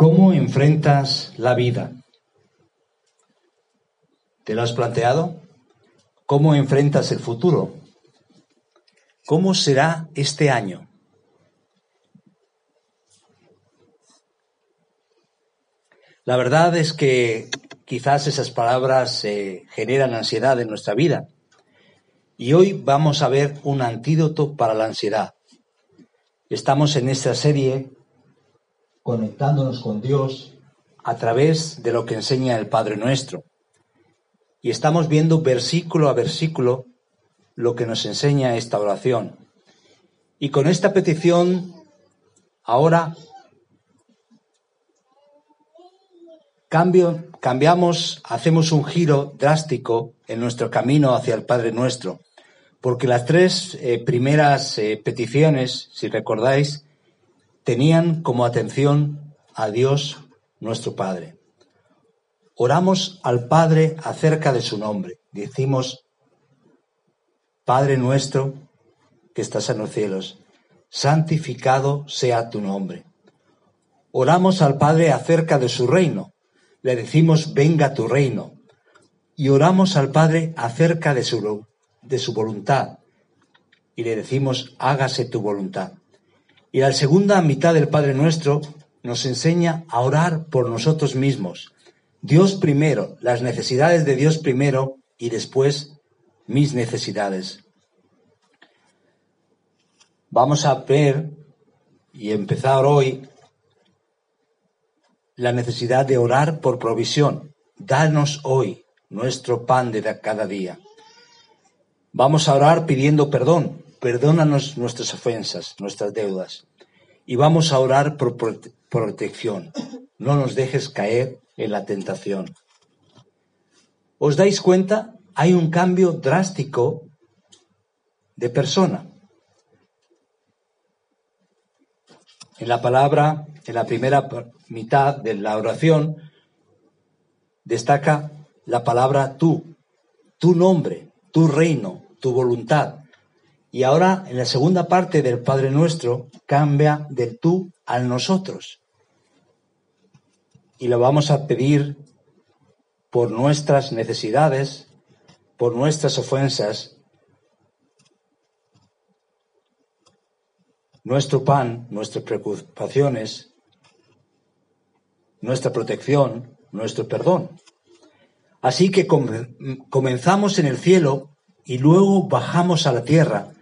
¿Cómo enfrentas la vida? ¿Te lo has planteado? ¿Cómo enfrentas el futuro? ¿Cómo será este año? La verdad es que quizás esas palabras eh, generan ansiedad en nuestra vida. Y hoy vamos a ver un antídoto para la ansiedad. Estamos en esta serie conectándonos con Dios a través de lo que enseña el Padre Nuestro. Y estamos viendo versículo a versículo lo que nos enseña esta oración. Y con esta petición, ahora cambiamos, hacemos un giro drástico en nuestro camino hacia el Padre Nuestro porque las tres eh, primeras eh, peticiones, si recordáis, tenían como atención a Dios nuestro Padre. Oramos al Padre acerca de su nombre. Decimos, Padre nuestro que estás en los cielos, santificado sea tu nombre. Oramos al Padre acerca de su reino. Le decimos, venga tu reino. Y oramos al Padre acerca de su de su voluntad y le decimos, hágase tu voluntad. Y la segunda mitad del Padre Nuestro nos enseña a orar por nosotros mismos. Dios primero, las necesidades de Dios primero y después mis necesidades. Vamos a ver y empezar hoy la necesidad de orar por provisión. Danos hoy nuestro pan de cada día. Vamos a orar pidiendo perdón. Perdónanos nuestras ofensas, nuestras deudas. Y vamos a orar por protección. No nos dejes caer en la tentación. ¿Os dais cuenta? Hay un cambio drástico de persona. En la palabra, en la primera mitad de la oración, destaca la palabra tú, tu nombre, tu reino, tu voluntad. Y ahora, en la segunda parte del Padre Nuestro, cambia del tú al nosotros. Y lo vamos a pedir por nuestras necesidades, por nuestras ofensas, nuestro pan, nuestras preocupaciones, nuestra protección, nuestro perdón. Así que comenzamos en el cielo y luego bajamos a la tierra,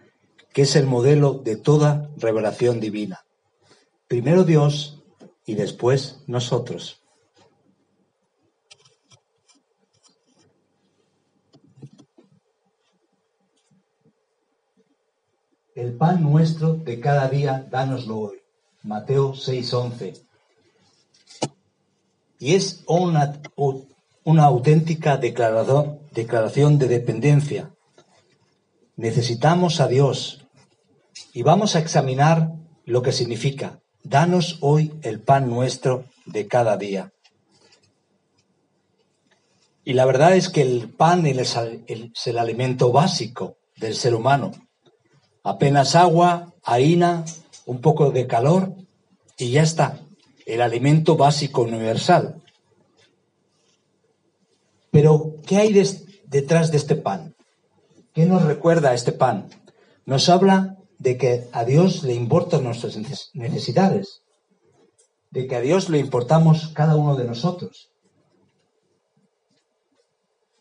que es el modelo de toda revelación divina. Primero Dios y después nosotros. El pan nuestro de cada día, dánoslo hoy. Mateo 6:11. Y es una, auténtica declaración, declaración de dependencia Necesitamos a Dios y vamos a examinar lo que significa. Danos hoy el pan nuestro de cada día. Y la verdad es que el pan es el, alimento básico del ser humano. Apenas agua, harina, un poco de calor y ya está. El alimento básico universal. Pero, ¿qué hay detrás de este pan? ¿Qué nos recuerda este pan? Nos habla de que a Dios le importan nuestras necesidades, de que a Dios le importamos cada uno de nosotros.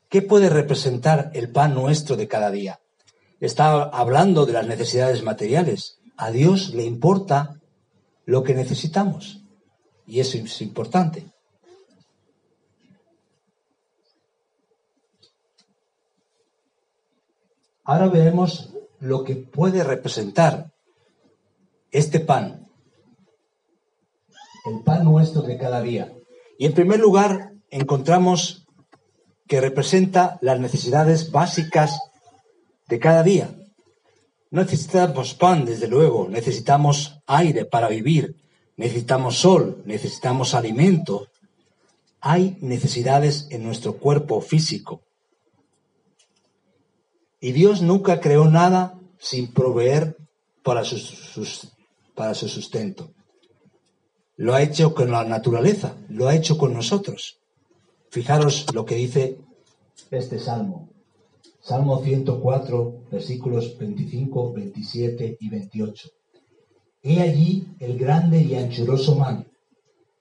¿Qué puede representar el pan nuestro de cada día? Está hablando de las necesidades materiales. A Dios le importa lo que necesitamos. Y eso es importante. Ahora veremos lo que puede representar este pan, el pan nuestro de cada día. Y en primer lugar encontramos que representa las necesidades básicas de cada día. Necesitamos pan, desde luego, necesitamos aire para vivir, necesitamos sol, necesitamos alimento. Hay necesidades en nuestro cuerpo físico. Y Dios nunca creó nada sin proveer para su, para su sustento. lo ha hecho con la naturaleza, lo ha hecho con nosotros. Fijaros lo que dice este salmo. Salmo 104, versículos 25, 27 y 28. He allí el grande y anchuroso mar,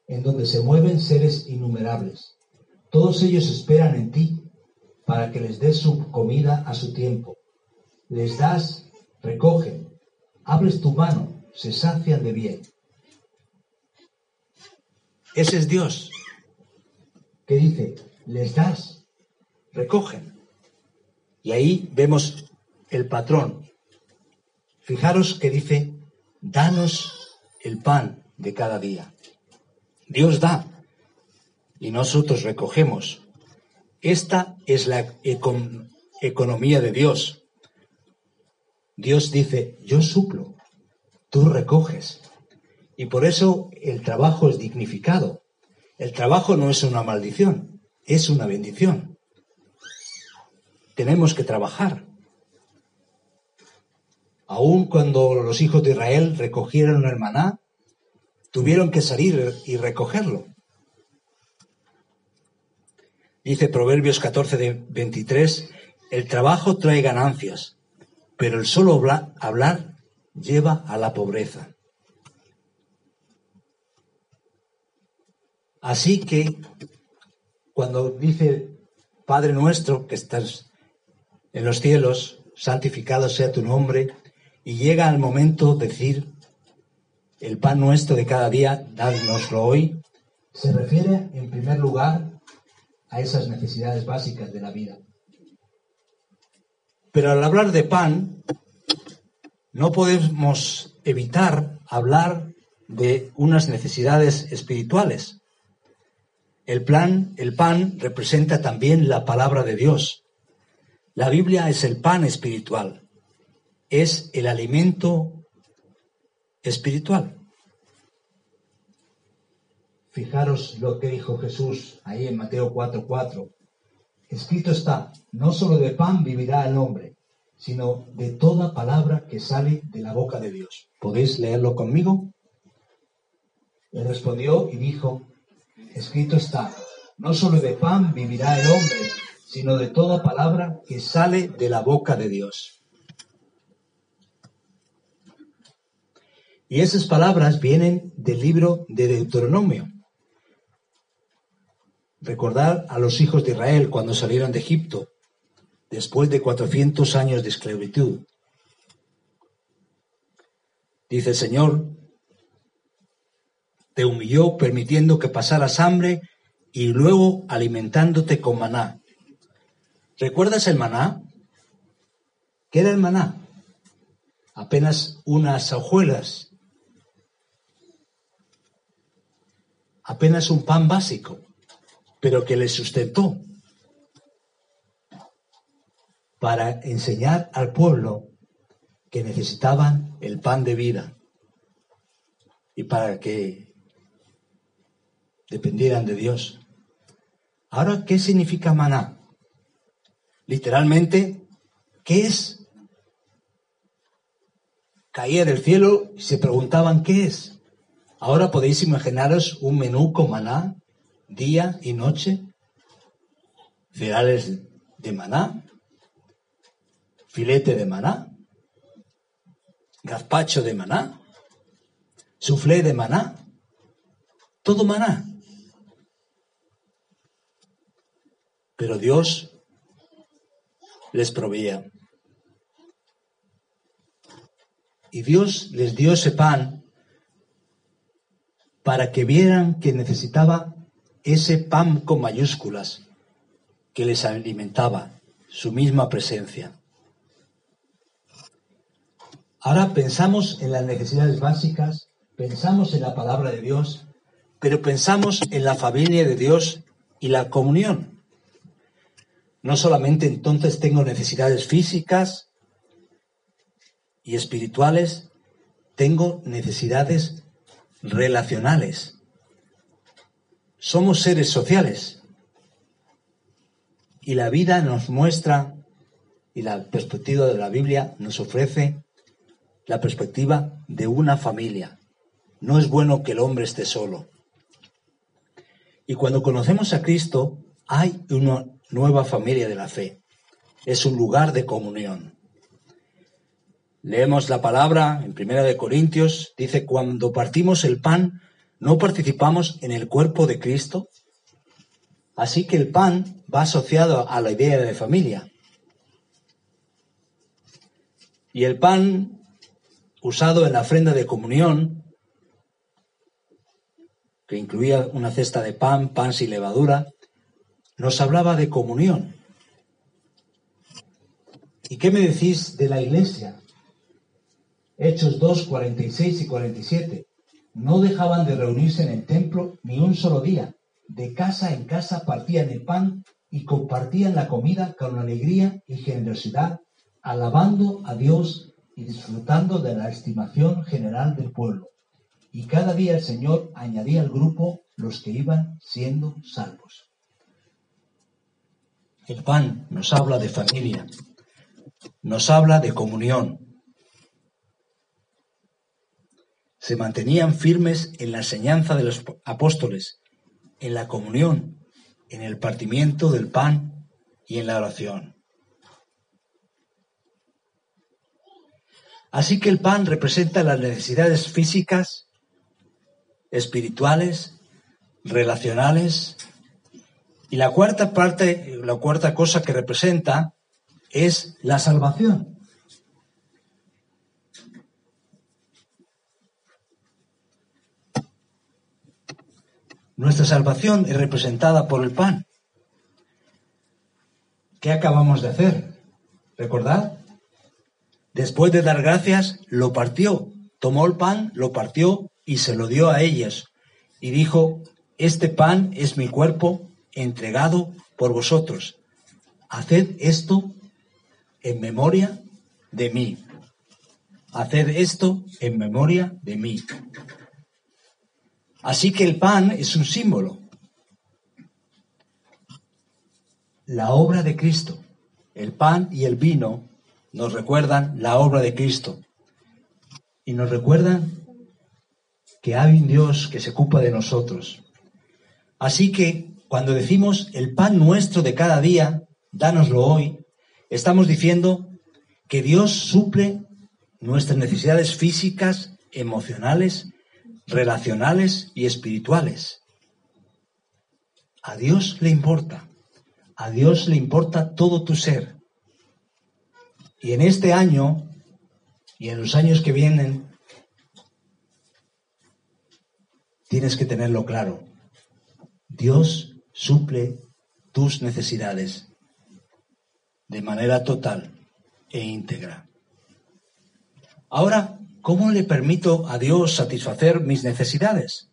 en donde se mueven seres innumerables. Todos ellos esperan en ti para que les des su comida a su tiempo. Les das, recogen, abres tu mano, se sacian de bien. Ese es Dios, que dice, les das, recogen. Y ahí vemos el patrón. Fijaros que dice, danos el pan de cada día. Dios da y nosotros recogemos. Esta es la economía de Dios. Dios dice, yo suplo, tú recoges. Y por eso el trabajo es dignificado. El trabajo no es una maldición, es una bendición. Tenemos que trabajar. Aun cuando los hijos de Israel recogieron el maná, tuvieron que salir y recogerlo. Dice Proverbios 14 de 23, el trabajo trae ganancias, pero el solo hablar lleva a la pobreza. Así que cuando dice Padre nuestro que estás en los cielos, santificado sea tu nombre, y llega el momento de decir, el pan nuestro de cada día, dádnoslo hoy, se refiere en primer lugar a esas necesidades básicas de la vida. Pero al hablar de pan, no podemos evitar hablar de unas necesidades espirituales. El plan, el pan representa también la palabra de Dios. La Biblia es el pan espiritual. Es el alimento espiritual. Fijaros lo que dijo Jesús ahí en Mateo 4:4. Escrito está, no solo de pan vivirá el hombre, sino de toda palabra que sale de la boca de Dios. ¿Podéis leerlo conmigo? Le respondió y dijo, escrito está, no solo de pan vivirá el hombre, sino de toda palabra que sale de la boca de Dios. Y esas palabras vienen del libro de Deuteronomio. Recordar a los hijos de Israel cuando salieron de Egipto, después de 400 años de esclavitud. Dice el Señor, te humilló permitiendo que pasaras hambre y luego alimentándote con maná. ¿Recuerdas el maná? ¿Qué era el maná? Apenas unas hojuelas, apenas un pan básico, pero que le sustentó para enseñar al pueblo que necesitaban el pan de vida y para que dependieran de Dios. Ahora, ¿qué significa maná? Literalmente, ¿qué es? Caía del cielo y se preguntaban qué es. Ahora podéis imaginaros un menú con maná, día y noche, cereales de maná, filete de maná, gazpacho de maná, soufflé de maná, todo maná. Pero Dios les proveía. Y Dios les dio ese pan para que vieran que necesitaba ese pan con mayúsculas que les alimentaba, su misma presencia. Ahora pensamos en las necesidades básicas, pensamos en la palabra de Dios, pero pensamos en la familia de Dios y la comunión. No solamente entonces tengo necesidades físicas y espirituales, tengo necesidades relacionales. Somos seres sociales y la vida nos muestra y la perspectiva de la Biblia nos ofrece la perspectiva de una familia, no es bueno que el hombre esté solo. Y cuando conocemos a Cristo, hay una nueva familia de la fe. Es un lugar de comunión. Leemos la palabra en Primera de Corintios, dice, cuando partimos el pan, ¿no participamos en el cuerpo de Cristo? Así que el pan va asociado a la idea de familia. Y el pan usado en la ofrenda de comunión, que incluía una cesta de pan, pan sin levadura, nos hablaba de comunión. ¿Y qué me decís de la iglesia? Hechos 2, 46 y 47. No dejaban de reunirse en el templo ni un solo día. De casa en casa partían el pan y compartían la comida con alegría y generosidad, alabando a Dios y disfrutando de la estimación general del pueblo. Y cada día el Señor añadía al grupo los que iban siendo salvos. El pan nos habla de familia, nos habla de comunión, se mantenían firmes en la enseñanza de los apóstoles, en la comunión, en el partimiento del pan y en la oración. Así que el pan representa las necesidades físicas, espirituales, relacionales, y la cuarta parte, la cuarta cosa que representa es la salvación. Nuestra salvación es representada por el pan. ¿Qué acabamos de hacer? ¿Recordad? Después de dar gracias, lo partió, tomó el pan, lo partió y se lo dio a ellas. Y dijo, este pan es mi cuerpo entregado por vosotros. Haced esto en memoria de mí. Haced esto en memoria de mí. Así que el pan es un símbolo. La obra de Cristo, el pan y el vino nos recuerdan la obra de Cristo y nos recuerdan que hay un Dios que se ocupa de nosotros. Así que cuando decimos el pan nuestro de cada día, dánoslo hoy, estamos diciendo que Dios suple nuestras necesidades físicas, emocionales relacionales y espirituales. A Dios le importa. A Dios le importa todo tu ser. Y en este año y en los años que vienen, tienes que tenerlo claro. Dios suple tus necesidades de manera total e íntegra. Ahora ¿Cómo le permito a Dios satisfacer mis necesidades?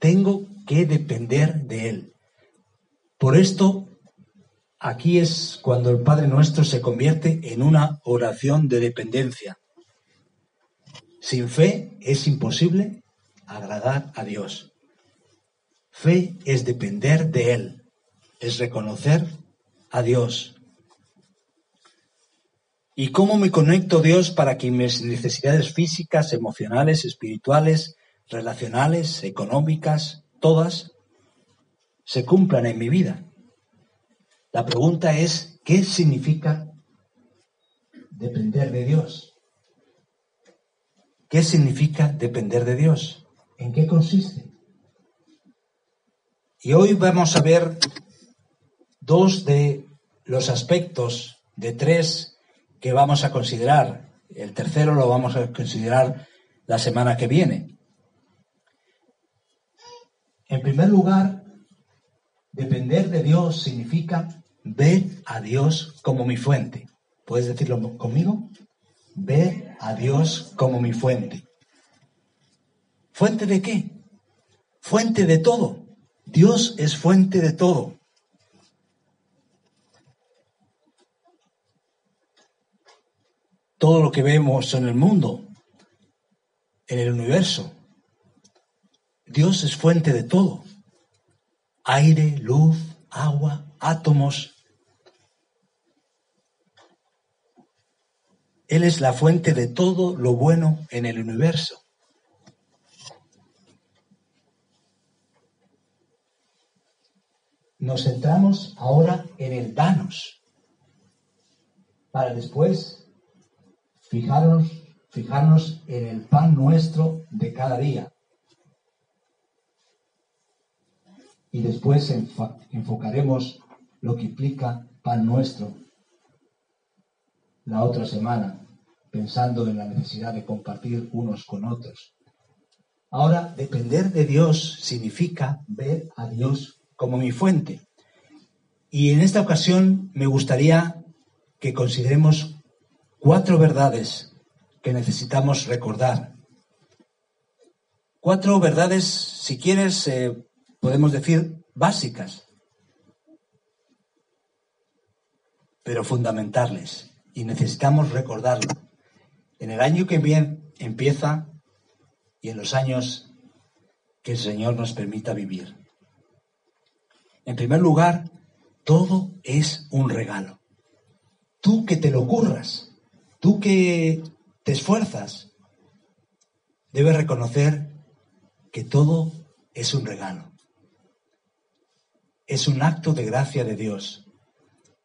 Tengo que depender de Él. Por esto, aquí es cuando el Padre Nuestro se convierte en una oración de dependencia. Sin fe es imposible agradar a Dios. Fe es depender de Él, es reconocer a Dios, ¿Y cómo me conecto Dios para que mis necesidades físicas, emocionales, espirituales, relacionales, económicas, todas, se cumplan en mi vida? La pregunta es, ¿qué significa depender de Dios? ¿Qué significa depender de Dios? ¿En qué consiste? Y hoy vamos a ver dos de los aspectos de tres que vamos a considerar. El tercero lo vamos a considerar la semana que viene. En primer lugar, depender de Dios significa ver a Dios como mi fuente. ¿Puedes decirlo conmigo? Ver a Dios como mi fuente. ¿Fuente de qué? Fuente de todo. Dios es fuente de todo. todo lo que vemos en el mundo, en el universo. Dios es fuente de todo. Aire, luz, agua, átomos. Él es la fuente de todo lo bueno en el universo. Nos centramos ahora en el Danos, para después fijarnos, en el pan nuestro de cada día. Y después enfocaremos lo que implica pan nuestro la otra semana, pensando en la necesidad de compartir unos con otros. Ahora, depender de Dios significa ver a Dios como mi fuente. Y en esta ocasión me gustaría que consideremos cuatro verdades que necesitamos recordar. Cuatro verdades, si quieres, eh, podemos decir básicas, pero fundamentales. Y necesitamos recordarlo. En el año que viene empieza y en los años que el Señor nos permita vivir. En primer lugar, todo es un regalo. Tú que te lo curras, tú que te esfuerzas, debes reconocer que todo es un regalo. Es un acto de gracia de Dios.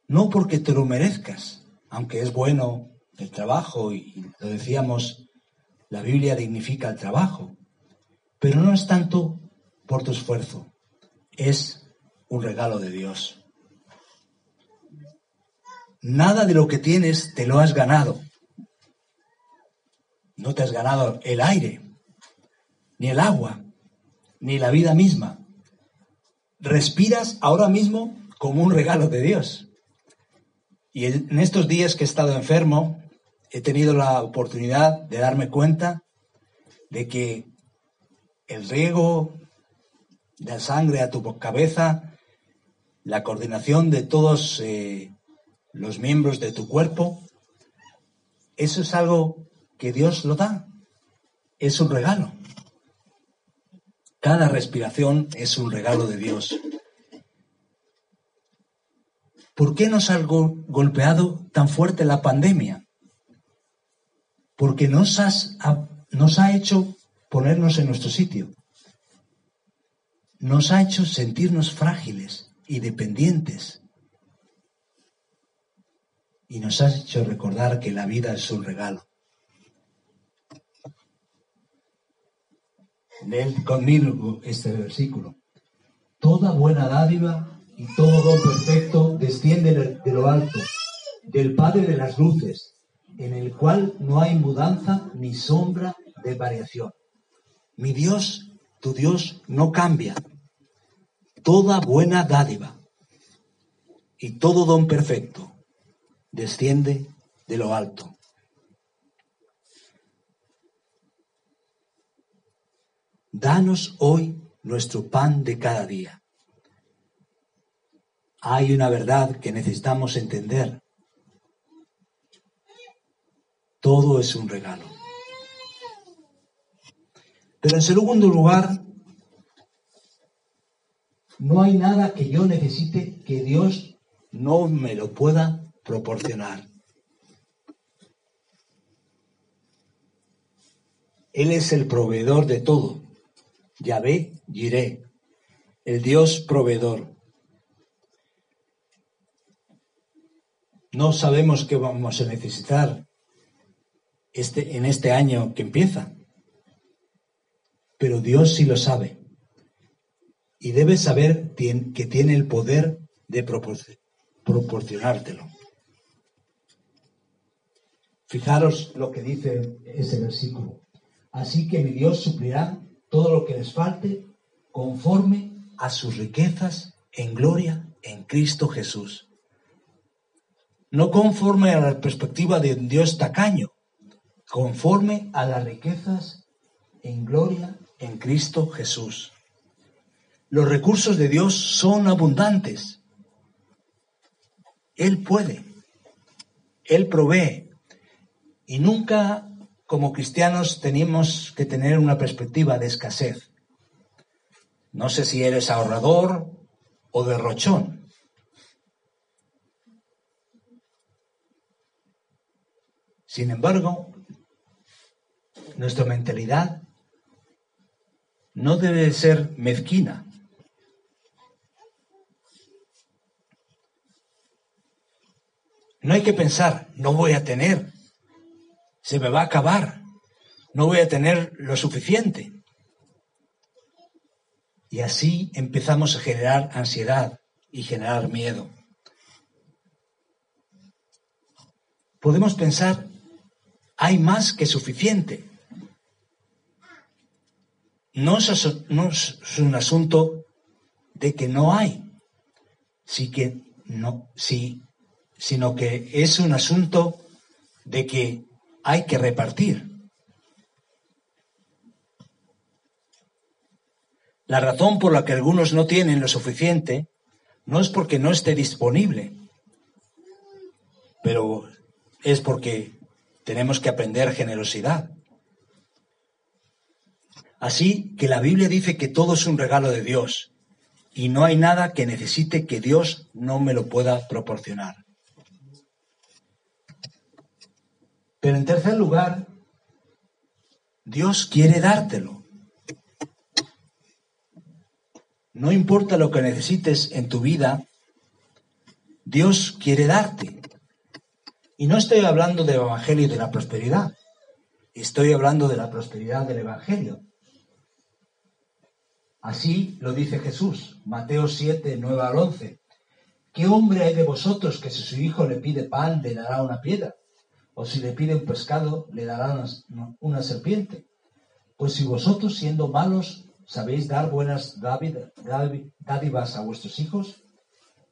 No porque te lo merezcas, aunque es bueno el trabajo y lo decíamos la Biblia dignifica el trabajo, pero no es tanto por tu esfuerzo, es un regalo de Dios. Nada de lo que tienes te lo has ganado. No te has ganado el aire, ni el agua, ni la vida misma. Respiras ahora mismo como un regalo de Dios. Y en estos días que he estado enfermo, he tenido la oportunidad de darme cuenta de que el riego de la sangre a tu cabeza, la coordinación de todos eh, los miembros de tu cuerpo, eso es algo que Dios lo da, es un regalo. Cada respiración es un regalo de Dios. ¿Por qué nos ha golpeado tan fuerte la pandemia? porque nos, nos ha hecho ponernos en nuestro sitio. Nos ha hecho sentirnos frágiles y dependientes. Y nos ha hecho recordar que la vida es un regalo. Conmigo este versículo. Toda buena dádiva y todo don perfecto desciende de lo alto, del Padre de las luces en el cual no hay mudanza ni sombra de variación. Mi Dios, tu Dios, no cambia. Toda buena dádiva y todo don perfecto desciende de lo alto. Danos hoy nuestro pan de cada día. Hay una verdad que necesitamos entender todo es un regalo. Pero en segundo lugar, no hay nada que yo necesite que Dios no me lo pueda proporcionar. Él es el proveedor de todo. Yahvé, Jiré, el Dios proveedor. No sabemos qué vamos a necesitar este, en este año que empieza. Pero Dios sí lo sabe. Y debes saber que tiene el poder de proporcionártelo. Fijaros lo que dice ese versículo. Así que mi Dios suplirá todo lo que les falte conforme a sus riquezas en gloria en Cristo Jesús. No conforme a la perspectiva de un Dios tacaño, conforme a las riquezas en gloria en Cristo Jesús. Los recursos de Dios son abundantes. Él puede, Él provee. Y nunca como cristianos tenemos que tener una perspectiva de escasez. No sé si eres ahorrador o derrochón. Sin embargo, nuestra mentalidad no debe ser mezquina. No hay que pensar, no voy a tener, se me va a acabar, no voy a tener lo suficiente. Y así empezamos a generar ansiedad y generar miedo. Podemos pensar, hay más que suficiente. No es, un asunto de que no hay, sí que no, sí, sino que es un asunto de que hay que repartir. La razón por la que algunos no tienen lo suficiente no es porque no esté disponible, pero es porque tenemos que aprender generosidad. Así que la Biblia dice que todo es un regalo de Dios y no hay nada que necesite que Dios no me lo pueda proporcionar. Pero en tercer lugar, Dios quiere dártelo. No importa lo que necesites en tu vida, Dios quiere darte. Y no estoy hablando del Evangelio de la prosperidad, estoy hablando de la prosperidad del Evangelio. Así lo dice Jesús, Mateo 7, 9 al 11. ¿Qué hombre hay de vosotros que si su hijo le pide pan le dará una piedra? ¿O si le pide un pescado le dará una, serpiente? Pues si vosotros siendo malos sabéis dar buenas dádivas a vuestros hijos,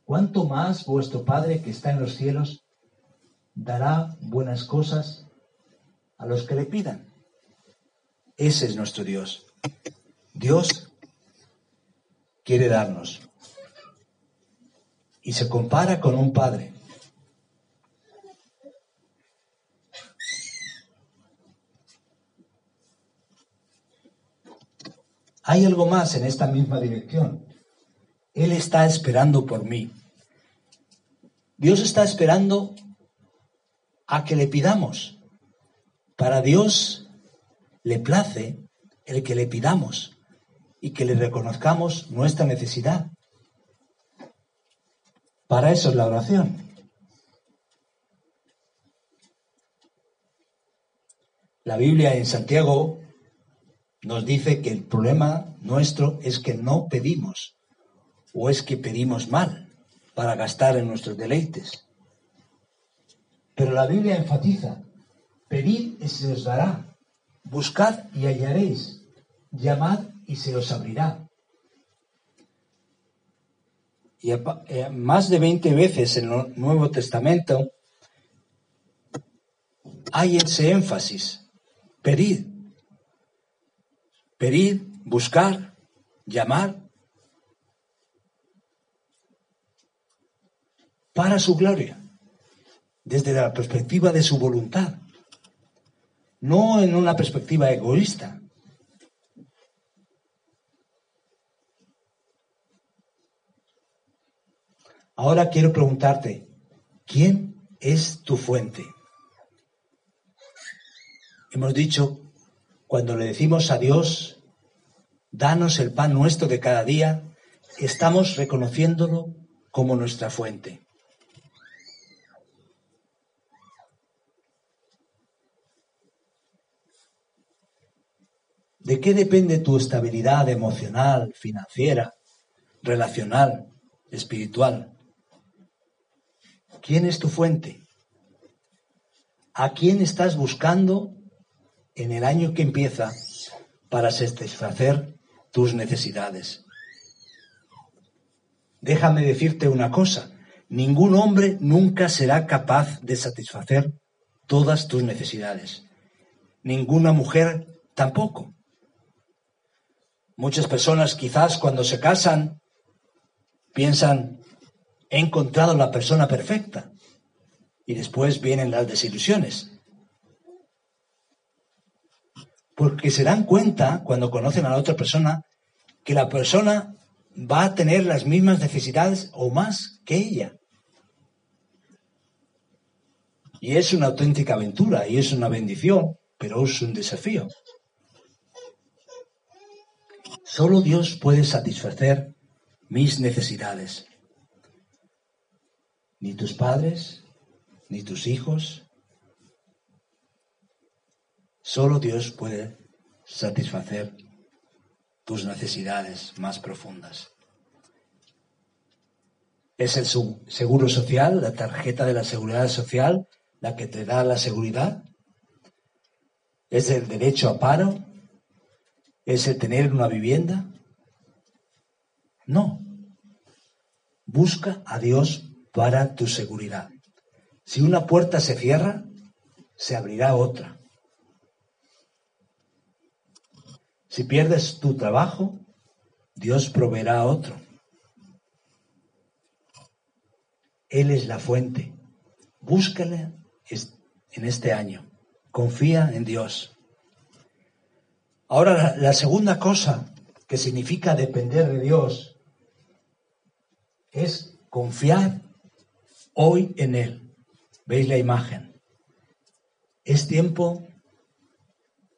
¿cuánto más vuestro Padre que está en los cielos dará buenas cosas a los que le pidan? Ese es nuestro Dios. Dios quiere darnos. Y se compara con un padre. Hay algo más en esta misma dirección. Él está esperando por mí. Dios está esperando a que le pidamos. Para Dios le place el que le pidamos y que le reconozcamos nuestra necesidad. Para eso es la oración. La Biblia en Santiago nos dice que el problema nuestro es que no pedimos o es que pedimos mal para gastar en nuestros deleites. Pero la Biblia enfatiza, pedid y se os dará, buscad y hallaréis, llamad y se os abrirá. Y eh, más de 20 veces en el Nuevo Testamento hay ese énfasis. Pedid. Pedid, buscar, llamar. Para su gloria. Desde la perspectiva de su voluntad. No en una perspectiva egoísta. Ahora quiero preguntarte, ¿quién es tu fuente? Hemos dicho, cuando le decimos a Dios, danos el pan nuestro de cada día, estamos reconociéndolo como nuestra fuente. ¿De qué depende tu estabilidad emocional, financiera, relacional, espiritual? ¿Quién es tu fuente? ¿A quién estás buscando en el año que empieza para satisfacer tus necesidades? Déjame decirte una cosa, ningún hombre nunca será capaz de satisfacer todas tus necesidades. Ninguna mujer tampoco. Muchas personas quizás cuando se casan piensan, he encontrado la persona perfecta. Y después vienen las desilusiones. Porque se dan cuenta cuando conocen a la otra persona que la persona va a tener las mismas necesidades o más que ella. Y es una auténtica aventura y es una bendición, pero es un desafío. Solo Dios puede satisfacer mis necesidades ni tus padres, ni tus hijos. Solo Dios puede satisfacer tus necesidades más profundas. Es el seguro social, la tarjeta de la seguridad social, la que te da la seguridad. Es el derecho a paro. Es el tener una vivienda. No. Busca a Dios para tu seguridad. Si una puerta se cierra, se abrirá otra. Si pierdes tu trabajo, Dios proveerá otro. Él es la fuente. Búscale en este año. Confía en Dios. Ahora, la segunda cosa que significa depender de Dios es confiar hoy en Él. ¿Veis la imagen? Es tiempo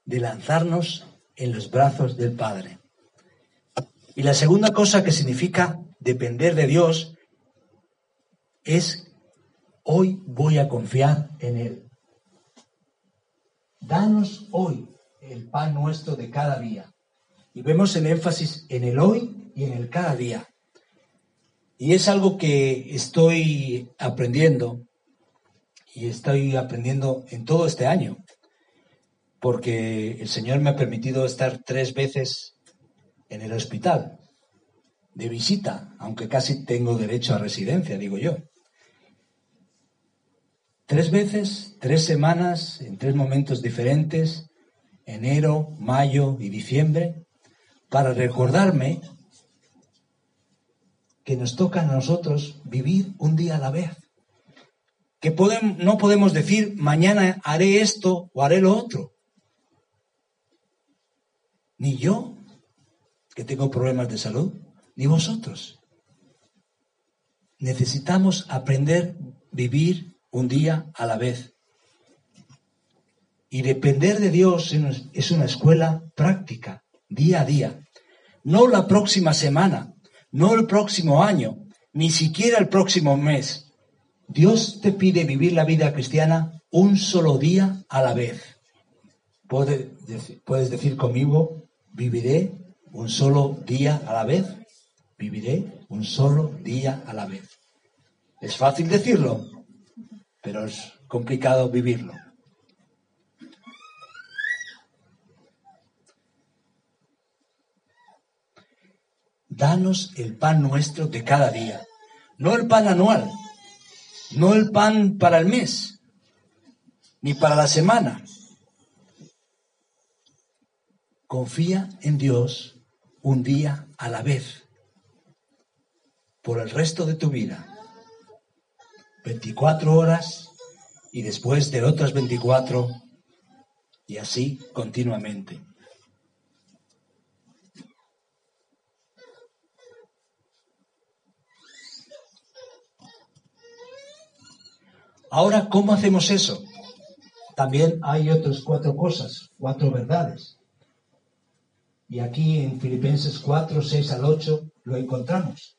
de lanzarnos en los brazos del Padre. Y la segunda cosa que significa depender de Dios es hoy voy a confiar en Él. Danos hoy el pan nuestro de cada día. Y vemos el énfasis en el hoy y en el cada día. Y es algo que estoy aprendiendo y estoy aprendiendo en todo este año, porque el Señor me ha permitido estar tres veces en el hospital de visita, aunque casi tengo derecho a residencia, digo yo. Tres veces, tres semanas, en tres momentos diferentes, enero, mayo y diciembre, para recordarme que nos toca a nosotros vivir un día a la vez. Que no podemos decir mañana haré esto o haré lo otro. Ni yo, que tengo problemas de salud, ni vosotros. Necesitamos aprender vivir un día a la vez. Y depender de Dios es una escuela práctica, día a día. No la próxima semana, no el próximo año, ni siquiera el próximo mes. Dios te pide vivir la vida cristiana un solo día a la vez. Puedes decir conmigo, viviré un solo día a la vez. Viviré un solo día a la vez. Es fácil decirlo, pero es complicado vivirlo. danos el pan nuestro de cada día. No el pan anual, no el pan para el mes, ni para la semana. Confía en Dios un día a la vez, por el resto de tu vida. 24 horas y después de otras 24 y así continuamente. Ahora, ¿cómo hacemos eso? También hay otras cuatro cosas, cuatro verdades. Y aquí en Filipenses 4, 6 al 8 lo encontramos.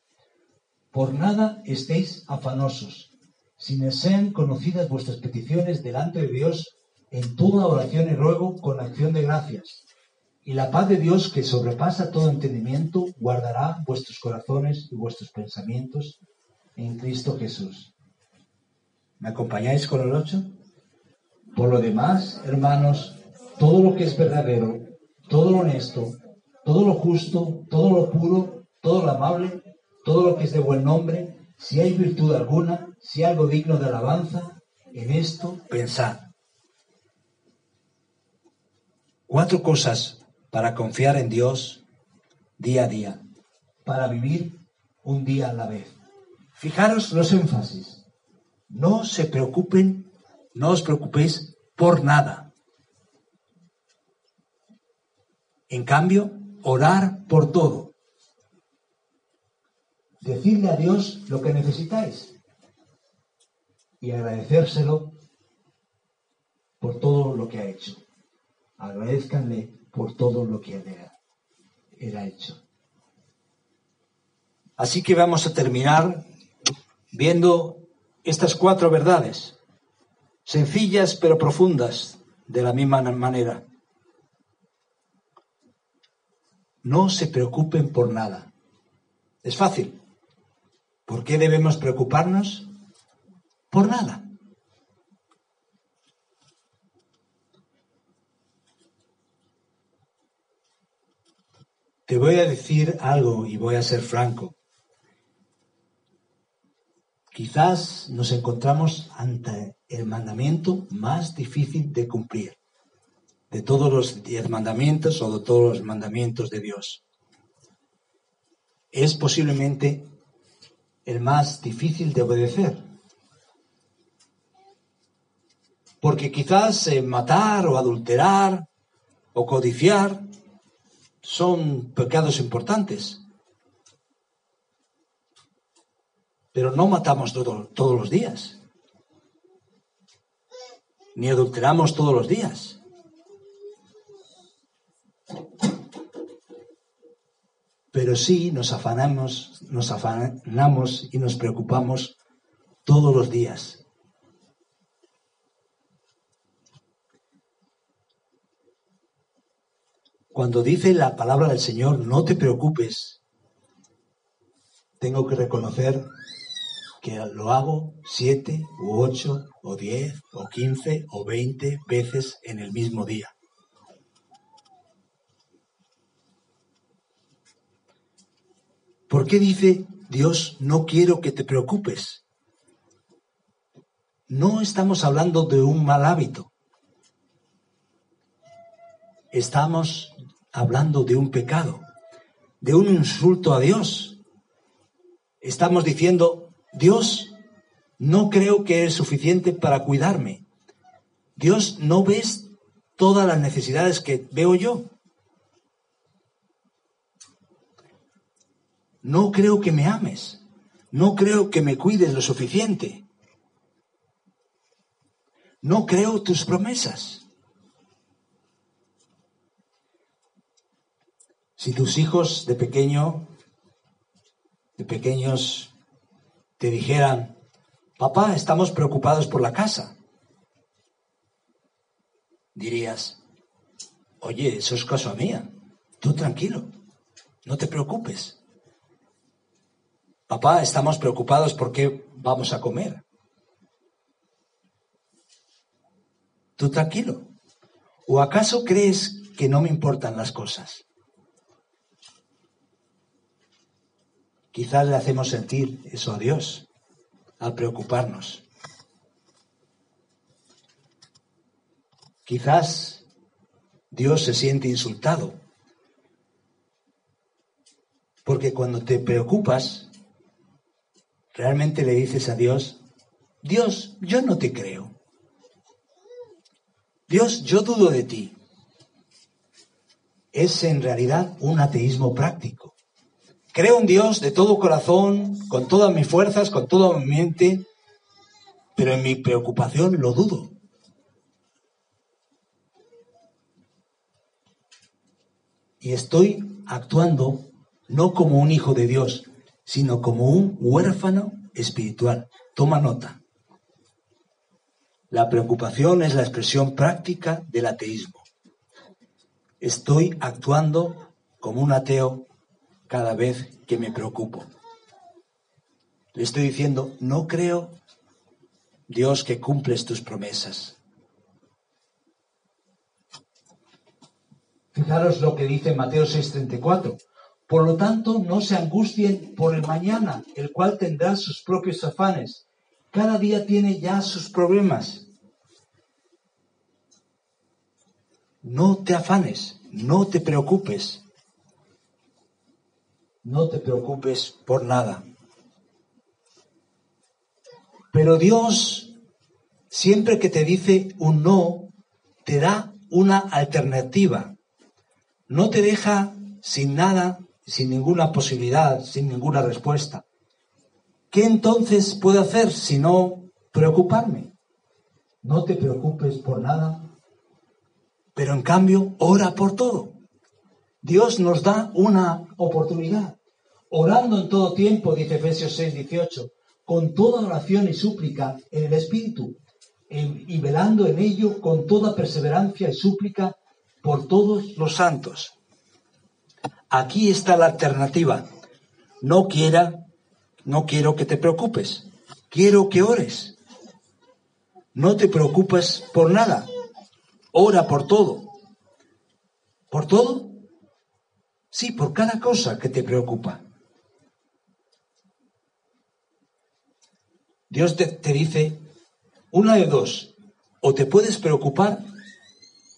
Por nada estéis afanosos, sino sean conocidas vuestras peticiones delante de Dios en toda oración y ruego con acción de gracias. Y la paz de Dios que sobrepasa todo entendimiento guardará vuestros corazones y vuestros pensamientos en Cristo Jesús. ¿Me acompañáis con el 8? Por lo demás, hermanos, todo lo que es verdadero, todo lo honesto, todo lo justo, todo lo puro, todo lo amable, todo lo que es de buen nombre, si hay virtud alguna, si algo digno de alabanza, en esto pensad. Cuatro cosas para confiar en Dios día a día, para vivir un día a la vez. Fijaros los énfasis. No se preocupen, no os preocupéis por nada. En cambio, orar por todo. Decirle a Dios lo que necesitáis y agradecérselo por todo lo que ha hecho. Agradezcanle por todo lo que él ha hecho. Así que vamos a terminar viendo estas cuatro verdades. sencillas pero profundas de la misma manera. No se preocupen por nada. Es fácil. ¿Por qué debemos preocuparnos? Por nada. Te voy a decir algo y voy a ser franco. Quizás nos encontramos ante el mandamiento más difícil de cumplir de todos los diez mandamientos o de todos los mandamientos de Dios. Es posiblemente el más difícil de obedecer. Porque quizás eh, matar o adulterar o codiciar son pecados importantes. Pero no matamos todos los días. Ni adulteramos todos los días. Pero sí nos afanamos, nos afanamos y nos preocupamos todos los días. Cuando dice la palabra del Señor, no te preocupes, tengo que reconocer que lo hago siete u ocho o diez o quince o veinte veces en el mismo día. ¿Por qué dice Dios, no quiero que te preocupes? No estamos hablando de un mal hábito. Estamos hablando de un pecado, de un insulto a Dios. Estamos diciendo, Dios, no creo que es suficiente para cuidarme. Dios, ¿no ves todas las necesidades que veo yo? No creo que me ames, no creo que me cuides lo suficiente, no creo tus promesas. Si tus hijos de pequeño, de pequeños, te dijeran, papá, estamos preocupados por la casa, dirías, oye, eso es cosa mía, tú tranquilo, no te preocupes. Papá, estamos preocupados por qué vamos a comer. Tú tranquilo. ¿O acaso crees que no me importan las cosas? Quizás le hacemos sentir eso a Dios al preocuparnos. Quizás Dios se siente insultado. Porque cuando te preocupas, realmente le dices a Dios, Dios, yo no te creo. Dios, yo dudo de ti. Es en realidad un ateísmo práctico. Creo en Dios de todo corazón, con todas mis fuerzas, con toda mi mente, pero en mi preocupación lo dudo. Y estoy actuando no como un hijo de Dios, sino como un huérfano espiritual. Toma nota. La preocupación es la expresión práctica del ateísmo. Estoy actuando como un ateo cada vez que me preocupo. Le estoy diciendo, no creo, Dios, que cumples tus promesas. Fijaros lo que dice Mateo 6:34. Por lo tanto, no se angustien por el mañana, el cual tendrá sus propios afanes. Cada día tiene ya sus problemas. No te afanes, no te preocupes. No te preocupes por nada. Pero Dios, siempre que te dice un no, te da una alternativa. No te deja sin nada sin ninguna posibilidad, sin ninguna respuesta. ¿Qué entonces puedo hacer si no preocuparme? No te preocupes por nada, pero en cambio ora por todo. Dios nos da una oportunidad. Orando en todo tiempo, dice Efesios 6, 18, con toda oración y súplica en el Espíritu, y velando en ello con toda perseverancia y súplica por todos los santos. Aquí está la alternativa. No quiera, no quiero que te preocupes. Quiero que ores. No te preocupes por nada. Ora por todo. ¿Por todo? Sí, por cada cosa que te preocupa. Dios te, te dice, una de dos, o te puedes preocupar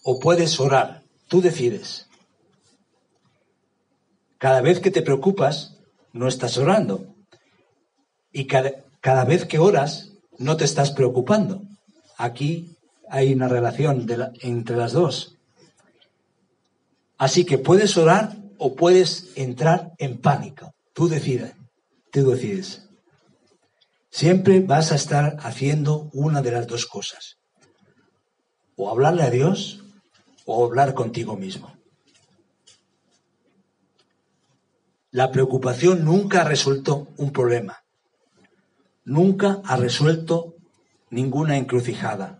o puedes orar. Tú decides. Cada vez que te preocupas, no estás orando. Y cada, vez que oras, no te estás preocupando. Aquí hay una relación entre las dos. Así que puedes orar o puedes entrar en pánico. Tú decides. Tú decides. Siempre vas a estar haciendo una de las dos cosas. O hablarle a Dios o hablar contigo mismo. La preocupación nunca ha resuelto un problema. Nunca ha resuelto ninguna encrucijada.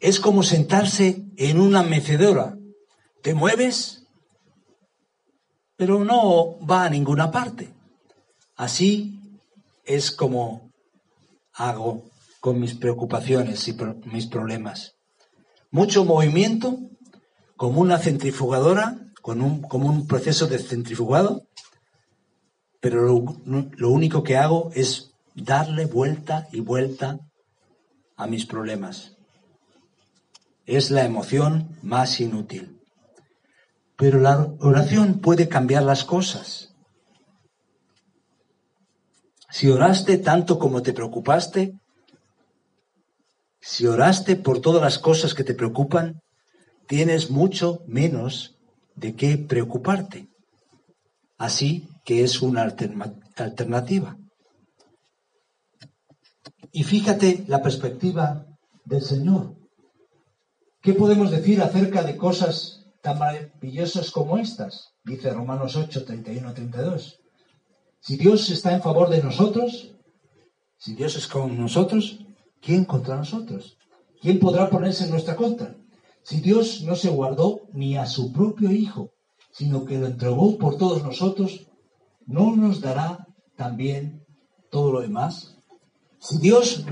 Es como sentarse en una mecedora. Te mueves, pero no va a ninguna parte. Así es como hago con mis preocupaciones y mis problemas. Mucho movimiento, como una centrifugadora como un proceso de centrifugado, pero lo, único que hago es darle vuelta y vuelta a mis problemas. Es la emoción más inútil. Pero la oración puede cambiar las cosas. Si oraste tanto como te preocupaste, si oraste por todas las cosas que te preocupan, tienes mucho menos de qué preocuparte. Así que es una alternativa. Y fíjate la perspectiva del Señor. ¿Qué podemos decir acerca de cosas tan maravillosas como estas? Dice Romanos 8, 31, 32. Si Dios está en favor de nosotros, si Dios es con nosotros, ¿quién contra nosotros? ¿Quién podrá ponerse en nuestra contra? Si Dios no se guardó ni a su propio Hijo, sino que lo entregó por todos nosotros, ¿no nos dará también todo lo demás? Si Dios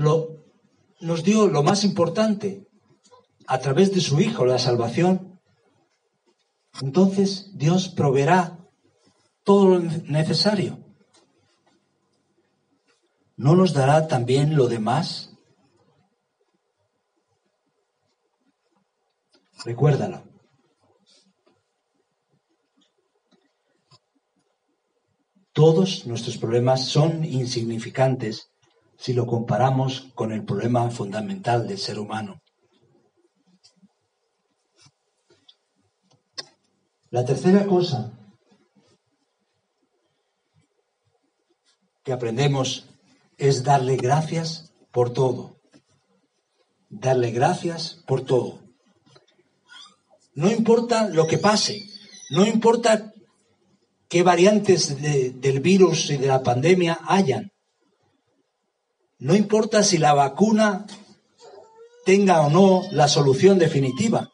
nos dio lo más importante a través de su Hijo, la salvación, entonces Dios proveerá todo lo necesario. ¿No nos dará también lo demás? Recuérdalo. Todos nuestros problemas son insignificantes si lo comparamos con el problema fundamental del ser humano. La tercera cosa que aprendemos es darle gracias por todo. Darle gracias por todo. No importa lo que pase, no importa qué variantes del virus y de la pandemia hayan. No importa si la vacuna tenga o no la solución definitiva.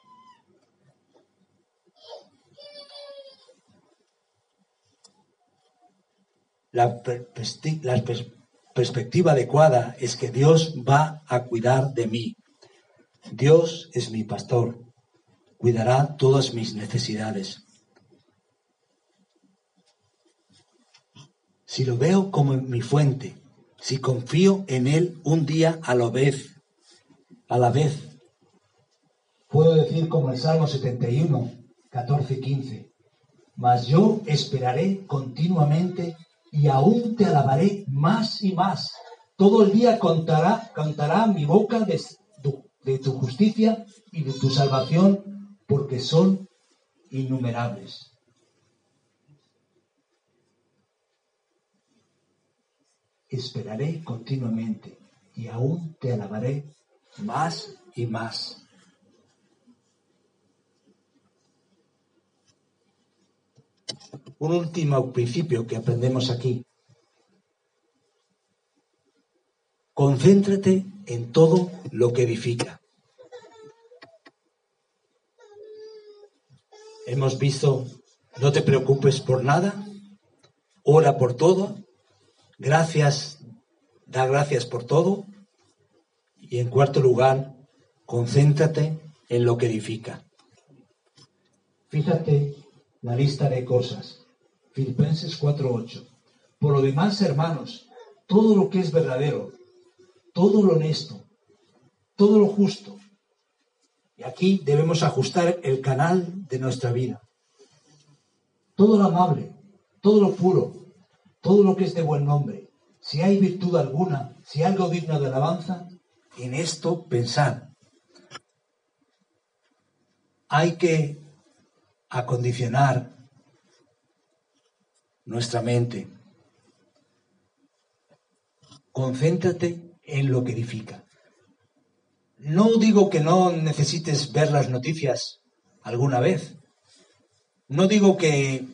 La, la perspectiva adecuada es que Dios va a cuidar de mí. Dios es mi pastor cuidará todas mis necesidades. Si lo veo como mi fuente, si confío en Él un día a la vez, a la vez, puedo decir como el Salmo 71, 14 y 15, mas yo esperaré continuamente y aún te alabaré más y más. Todo el día contará, contará mi boca de tu justicia y de tu salvación porque son innumerables. Esperaré continuamente y aún te alabaré más y más. Un último principio que aprendemos aquí. Concéntrate en todo lo que edifica. Hemos visto, no te preocupes por nada, ora por todo, gracias, da gracias por todo. Y en cuarto lugar, concéntrate en lo que edifica. Fíjate la lista de cosas. Filipenses 4:8. Por lo demás, hermanos, todo lo que es verdadero, todo lo honesto, todo lo justo. Y aquí debemos ajustar el canal de nuestra vida. Todo lo amable, todo lo puro, todo lo que es de buen nombre. Si hay virtud alguna, si hay algo digno de alabanza, en esto pensar. Hay que acondicionar nuestra mente. Concéntrate en lo que edifica. No digo que no necesites ver las noticias alguna vez. No digo que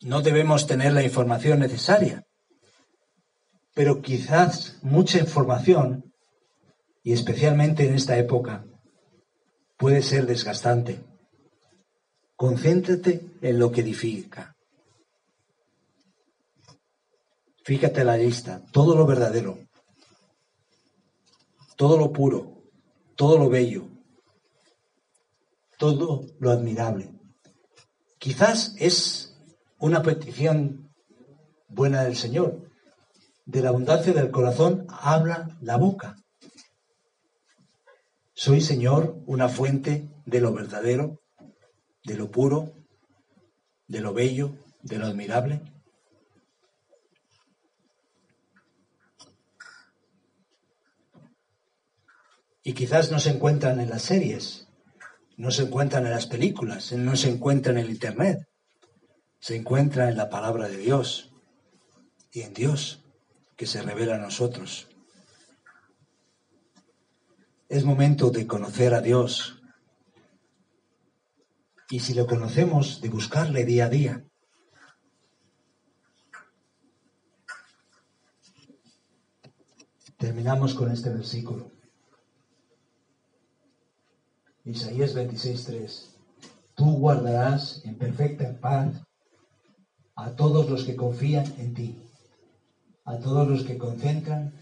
no debemos tener la información necesaria. Pero quizás mucha información, y especialmente en esta época, puede ser desgastante. Concéntrate en lo que edifica. Fíjate la lista, todo lo verdadero, todo lo puro, todo lo bello, todo lo admirable. Quizás es una petición buena del Señor. De la abundancia del corazón habla la boca. Soy, Señor, una fuente de lo verdadero, de lo puro, de lo bello, de lo admirable. Y quizás no se encuentran en las series, no se encuentran en las películas, no se encuentran en el Internet, se encuentra en la palabra de Dios y en Dios que se revela a nosotros. Es momento de conocer a Dios y si lo conocemos, de buscarle día a día. Terminamos con este versículo. Isaías 26:3. Tú guardarás en perfecta paz a todos los que confían en ti, a todos los que concentran,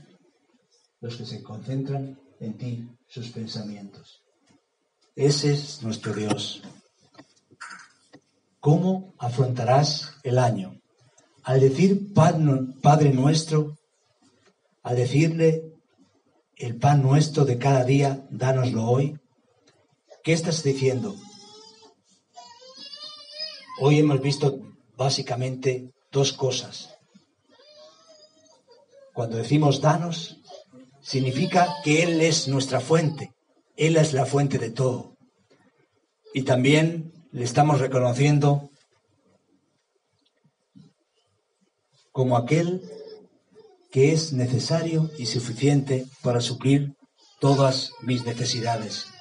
los que se concentran en ti sus pensamientos. Ese es nuestro Dios. ¿Cómo afrontarás el año? Al decir Padre nuestro, al decirle el pan nuestro de cada día, dánoslo hoy, ¿qué estás diciendo? Hoy hemos visto básicamente dos cosas. Cuando decimos danos, significa que Él es nuestra fuente, Él es la fuente de todo. Y también le estamos reconociendo como aquel que es necesario y suficiente para suplir todas mis necesidades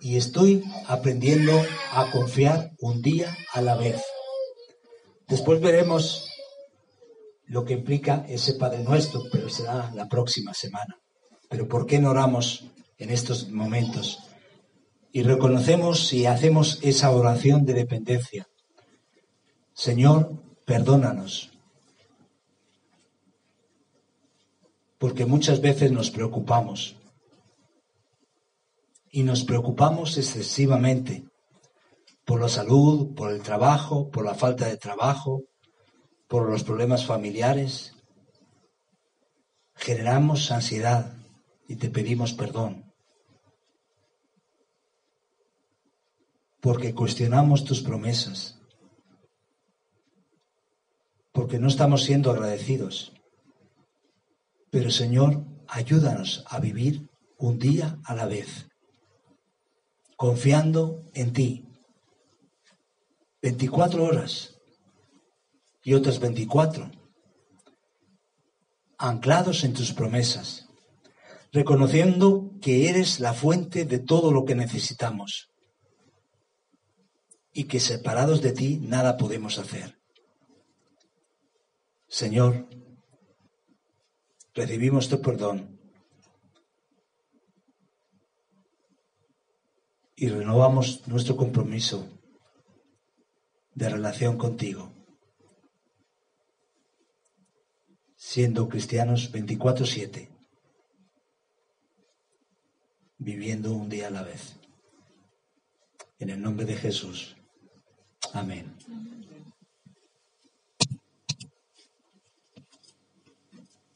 y estoy aprendiendo a confiar un día a la vez. Después veremos lo que implica ese Padre Nuestro, pero será la próxima semana. Pero ¿por qué no oramos en estos momentos? Y reconocemos y hacemos esa oración de dependencia. Señor, perdónanos. Porque muchas veces nos preocupamos y nos preocupamos excesivamente por la salud, por el trabajo, por la falta de trabajo, por los problemas familiares. Generamos ansiedad y te pedimos perdón. Porque cuestionamos tus promesas. Porque no estamos siendo agradecidos. Pero Señor, ayúdanos a vivir un día a la vez confiando en ti. 24 horas y otras 24, anclados en tus promesas, reconociendo que eres la fuente de todo lo que necesitamos y que separados de ti nada podemos hacer. Señor, recibimos tu perdón y renovamos nuestro compromiso de relación contigo, siendo cristianos 24/7, viviendo un día a la vez. En el nombre de Jesús. Amén.